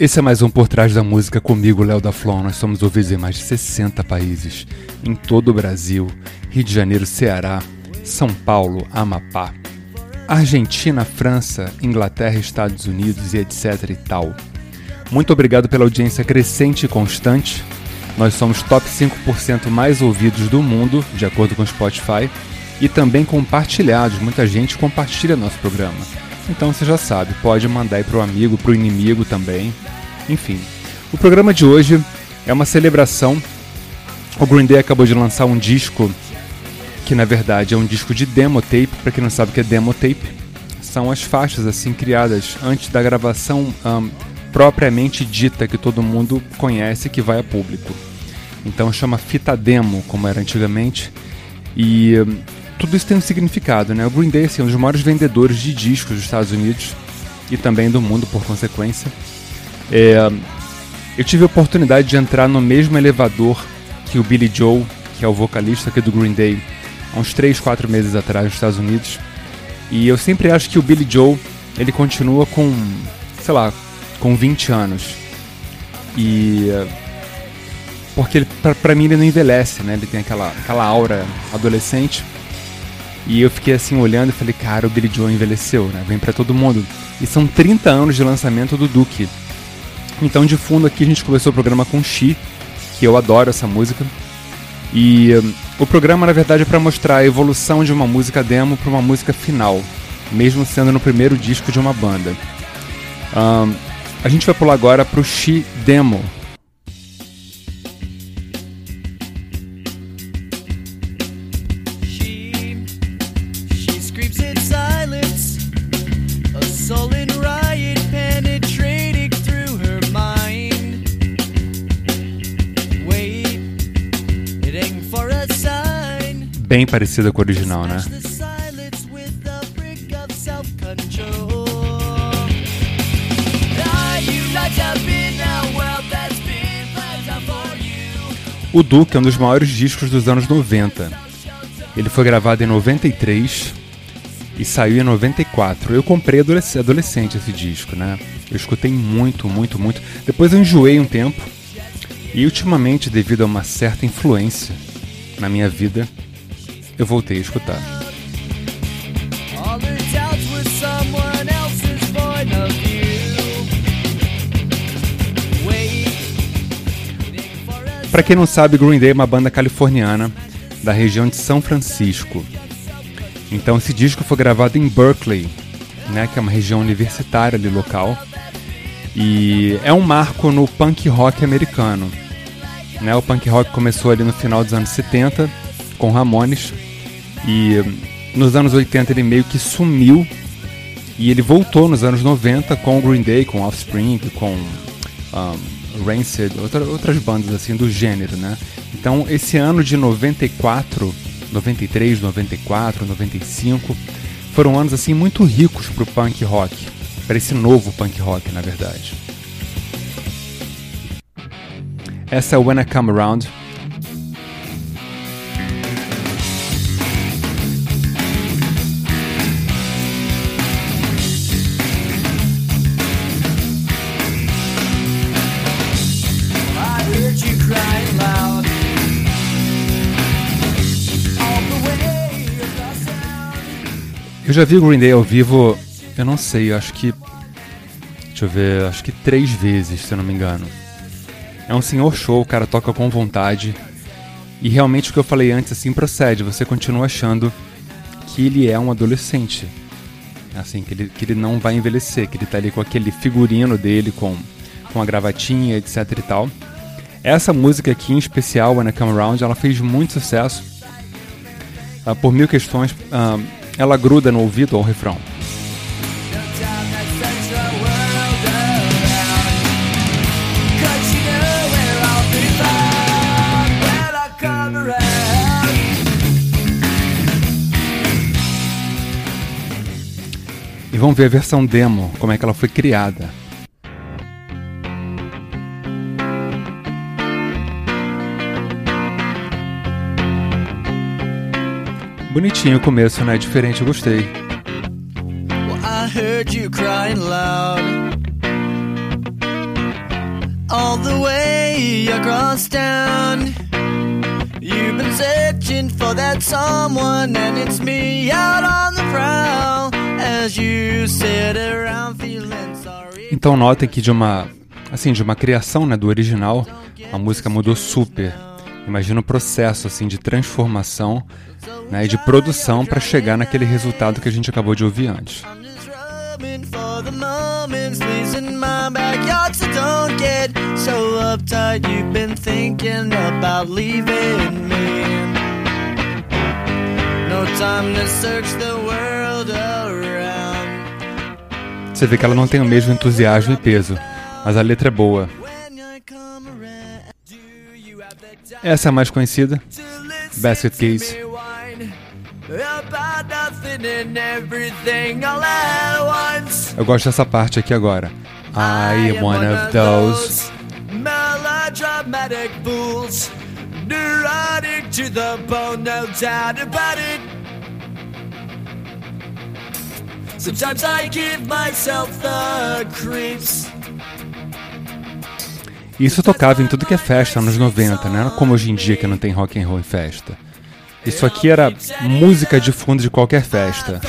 Esse é mais um Por Trás da Música comigo, Léo da Flon. Nós somos ouvidos em mais de 60 países, em todo o Brasil, Rio de Janeiro, Ceará, São Paulo, Amapá, Argentina, França, Inglaterra, Estados Unidos e etc e tal. Muito obrigado pela audiência crescente e constante. Nós somos top 5% mais ouvidos do mundo, de acordo com o Spotify, e também compartilhados. Muita gente compartilha nosso programa. Então você já sabe, pode mandar aí pro amigo, pro inimigo também. Enfim, o programa de hoje é uma celebração. O Green Day acabou de lançar um disco que na verdade é um disco de demo tape. Para quem não sabe o que é demo tape, são as faixas assim criadas antes da gravação um, propriamente dita que todo mundo conhece que vai a público. Então chama fita demo, como era antigamente. E tudo isso tem um significado, né? O Green Day assim, é um dos maiores vendedores de discos dos Estados Unidos e também do mundo por consequência. É, eu tive a oportunidade de entrar no mesmo elevador que o Billy Joe, que é o vocalista aqui do Green Day, há uns 3, 4 meses atrás nos Estados Unidos. E eu sempre acho que o Billy Joe, ele continua com, sei lá, com 20 anos. E porque ele, pra, pra, mim ele não envelhece, né? Ele tem aquela, aquela aura adolescente. E eu fiquei assim olhando e falei, cara, o Billy Joe envelheceu, né? Vem para todo mundo. E são 30 anos de lançamento do Duke. Então de fundo aqui a gente começou o programa com She, que eu adoro essa música. E um, o programa na verdade é para mostrar a evolução de uma música demo para uma música final, mesmo sendo no primeiro disco de uma banda. Um, a gente vai pular agora pro She Demo, bem parecida com o original, né? O Duke é um dos maiores discos dos anos 90. Ele foi gravado em 93 e saiu em 94. Eu comprei adolescente esse disco, né? Eu escutei muito, muito, muito. Depois eu enjoei um tempo. E ultimamente, devido a uma certa influência na minha vida, eu voltei a escutar. Para quem não sabe, Green Day é uma banda californiana da região de São Francisco. Então esse disco foi gravado em Berkeley, né, que é uma região universitária ali local. E é um marco no punk rock americano. Né, o punk rock começou ali no final dos anos 70 com Ramones e nos anos 80 ele meio que sumiu e ele voltou nos anos 90 com o Green Day, com Offspring, com um, Rancid, outra, outras bandas assim do gênero, né? Então esse ano de 94, 93, 94, 95 foram anos assim muito ricos pro punk rock, para esse novo punk rock, na verdade. Essa é When I Come Around, Eu já vi o Green Day ao vivo, eu não sei, eu acho que. Deixa eu ver, acho que três vezes, se eu não me engano. É um senhor show, o cara toca com vontade. E realmente o que eu falei antes, assim, procede. Você continua achando que ele é um adolescente. Assim, que ele, que ele não vai envelhecer, que ele tá ali com aquele figurino dele, com, com a gravatinha, etc e tal. Essa música aqui em especial, When I Come Around, ela fez muito sucesso. Uh, por mil questões. Uh, ela gruda no ouvido ao refrão. E vamos ver a versão demo, como é que ela foi criada. Bonitinho o começo, né? Diferente, eu gostei. Well, I heard you crying loud. all the way across town. You've been searching for that someone, and it's me out on the prowl as you sit around feeling sorry. Então notem que de uma assim, de uma criação, né, do original, a música mudou super. Imagina o processo assim de transformação né, e de produção para chegar naquele resultado que a gente acabou de ouvir antes. Você vê que ela não tem o mesmo entusiasmo e peso, mas a letra é boa. Essa é a mais conhecida, Basket Case. Eu gosto dessa parte aqui agora. I am one of those melodramatic fools, neurotic to the bone, no doubt about it. Sometimes I give myself the creeps. Isso tocava em tudo que é festa nos 90, né? Como hoje em dia que não tem rock and roll em festa. Isso aqui era música de fundo de qualquer festa.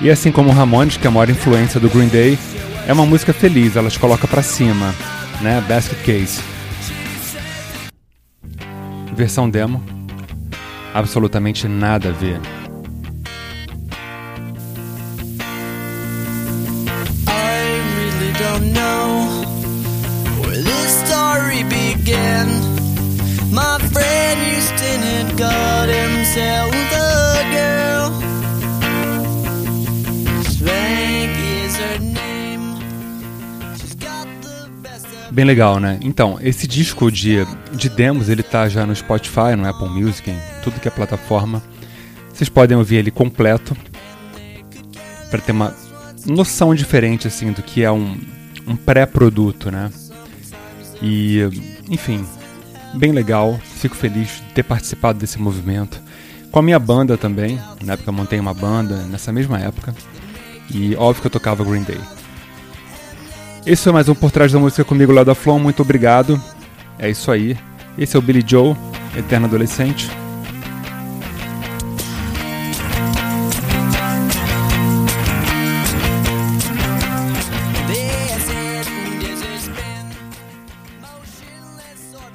E assim como o Ramones, que é a maior influência do Green Day, é uma música feliz, ela te coloca para cima, né? Basket Case. Versão demo, absolutamente nada a ver. My friend Houston had got himself Bem legal, né? Então, esse disco de, de demos, ele tá já no Spotify, no Apple Music, em tudo que é plataforma. Vocês podem ouvir ele completo para ter uma noção diferente assim do que é um, um pré-produto, né? E, enfim, bem legal. Fico feliz de ter participado desse movimento. Com a minha banda também. Na época eu montei uma banda, nessa mesma época. E óbvio que eu tocava Green Day. Esse foi mais um Por Trás da Música comigo lá da Flon. Muito obrigado. É isso aí. Esse é o Billy Joe, Eterno Adolescente.